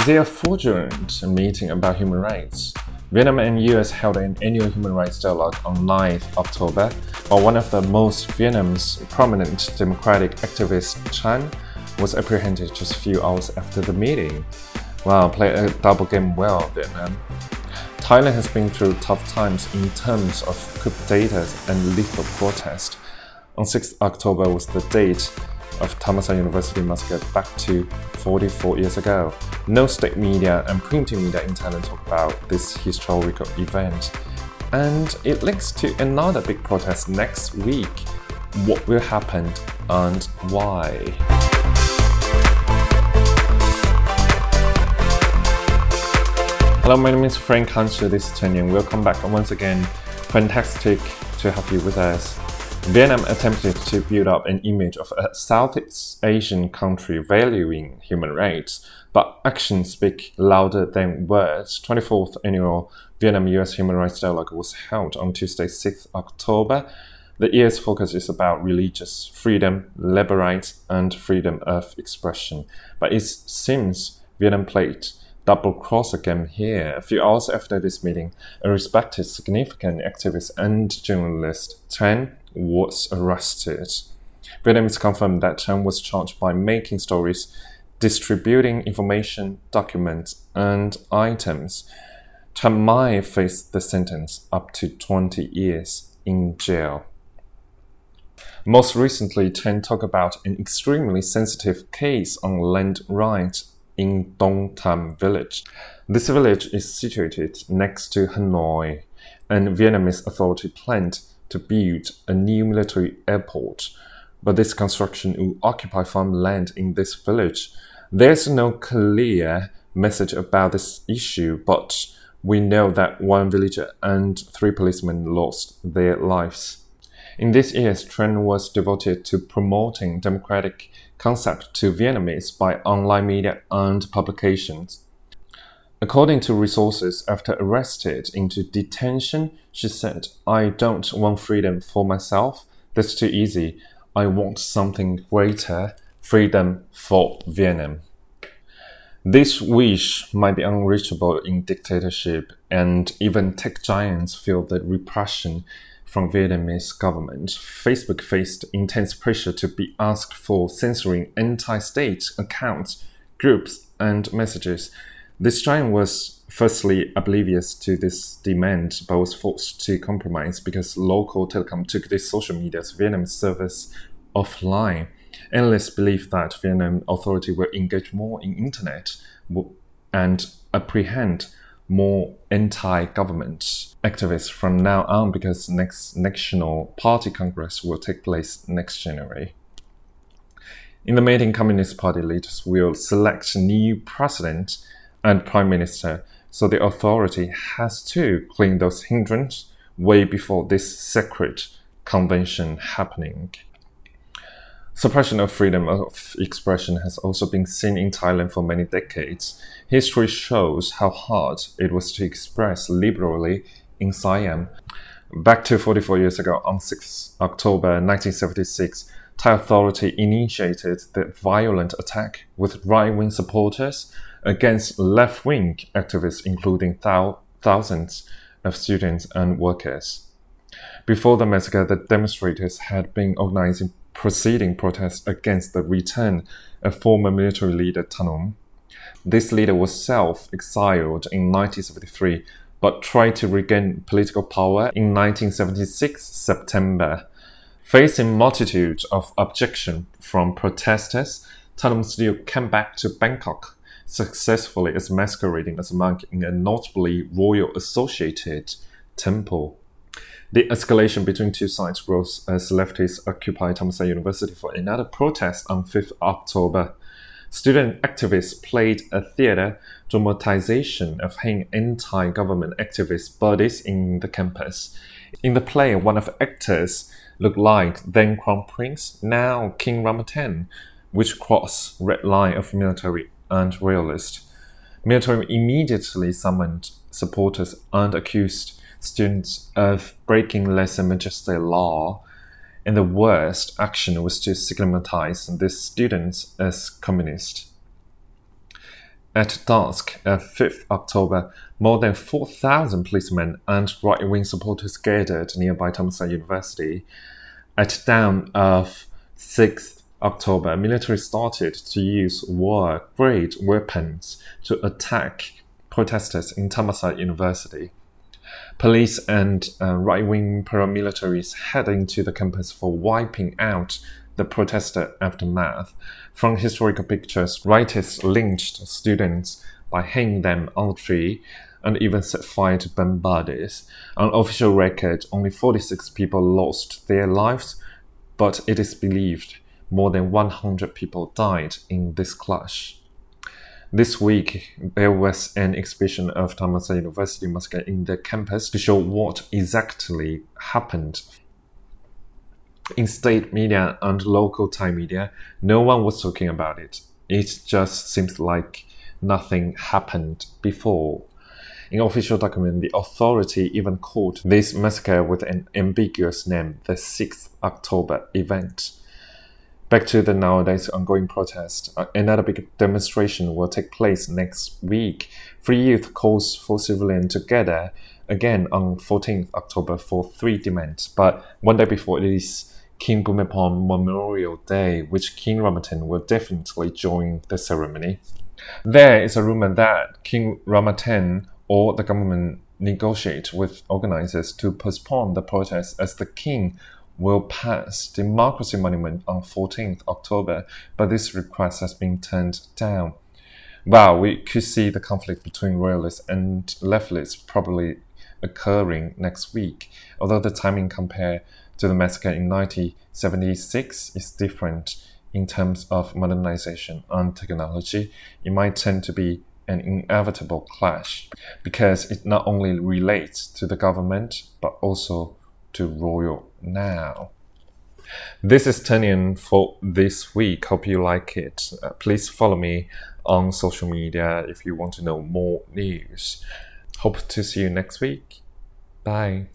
Is there a fraudulent meeting about human rights? Vietnam and US held an annual human rights dialogue on 9th October, while one of the most Vietnam's prominent democratic activists, Chan, was apprehended just a few hours after the meeting. Wow, play a double game well, Vietnam. Thailand has been through tough times in terms of coup d'etats and lethal protest. On 6th October was the date of Thammasat University massacre back to 44 years ago. No state media and printing media in Thailand talk about this historical event. And it links to another big protest next week. What will happen and why? Hello, my name is Frank Hansu. This is Chen Welcome back once again. Fantastic to have you with us. Vietnam attempted to build up an image of a Southeast Asian country valuing human rights, but actions speak louder than words. 24th annual Vietnam US Human Rights Dialogue was held on Tuesday, 6th October. The year's focus is about religious freedom, labor rights, and freedom of expression. But it seems Vietnam played double cross again here. A few hours after this meeting, a respected, significant activist and journalist, Chen was arrested. Vietnamese confirmed that Chen was charged by making stories, distributing information, documents, and items. Chen might face the sentence up to 20 years in jail. Most recently, Chen talked about an extremely sensitive case on land rights in Dong Tam village. This village is situated next to Hanoi, and Vietnamese authority planned to build a new military airport, but this construction will occupy farmland in this village. There's no clear message about this issue, but we know that one villager and three policemen lost their lives. In this year's trend was devoted to promoting democratic concept to Vietnamese by online media and publications. According to resources, after arrested into detention, she said, I don't want freedom for myself. That's too easy. I want something greater freedom for Vietnam. This wish might be unreachable in dictatorship, and even tech giants feel the repression from Vietnamese government. Facebook faced intense pressure to be asked for censoring anti-state accounts, groups, and messages this giant was firstly oblivious to this demand, but was forced to compromise because local telecom took this social media's Vietnam service offline. Analysts believe that Vietnam authority will engage more in internet and apprehend more anti-government activists from now on because next national party congress will take place next January. In the meeting, Communist Party leaders will select new president and prime minister, so the authority has to clean those hindrances way before this sacred convention happening. Suppression of freedom of expression has also been seen in Thailand for many decades. History shows how hard it was to express liberally in Siam. Back to 44 years ago, on 6 October 1976, Thai authority initiated the violent attack with right-wing supporters against left wing activists, including thou- thousands of students and workers. Before the massacre, the demonstrators had been organizing preceding protests against the return of former military leader Nong. This leader was self exiled in 1973 but tried to regain political power in 1976 September. Facing multitudes of objection from protesters, Nong still came back to Bangkok successfully as masquerading as a monk in a notably royal associated temple. The escalation between two sides rose as leftists occupied Thammasat University for another protest on 5th October. Student activists played a theater dramatization of hanging anti-government activist bodies in the campus. In the play, one of the actors looked like then Crown Prince, now King Rama X, which crossed red line of military and realist. Military immediately summoned supporters and accused students of breaking lese majeste law, and the worst action was to stigmatize these students as communist. At dusk of uh, 5th October, more than 4,000 policemen and right wing supporters gathered nearby Thammasat University. At dawn of 6th October, military started to use war grade weapons to attack protesters in Thammasat University. Police and uh, right wing paramilitaries heading to the campus for wiping out the protester aftermath. From historical pictures, writers lynched students by hanging them on a tree and even set fire to bomb bodies. On official record, only 46 people lost their lives, but it is believed more than 100 people died in this clash. This week, there was an exhibition of Thammasat University Massacre in the campus to show what exactly happened. In state media and local Thai media, no one was talking about it. It just seems like nothing happened before. In official document, the authority even called this massacre with an ambiguous name, the 6th October event. Back to the nowadays ongoing protest. Uh, another big demonstration will take place next week. Free Youth calls for civilians to gather again on 14th October for three demands. But one day before it is King Bhumibol Memorial Day, which King Ramaten will definitely join the ceremony. There is a rumor that King Ramaten or the government negotiate with organizers to postpone the protest as the king will pass Democracy Monument on 14th October, but this request has been turned down. Wow, we could see the conflict between royalists and leftists probably occurring next week, although the timing compared to the massacre in 1976 is different in terms of modernization and technology, it might tend to be an inevitable clash because it not only relates to the government but also to Royal now. This is Tenian for this week. Hope you like it. Uh, please follow me on social media if you want to know more news. Hope to see you next week. Bye.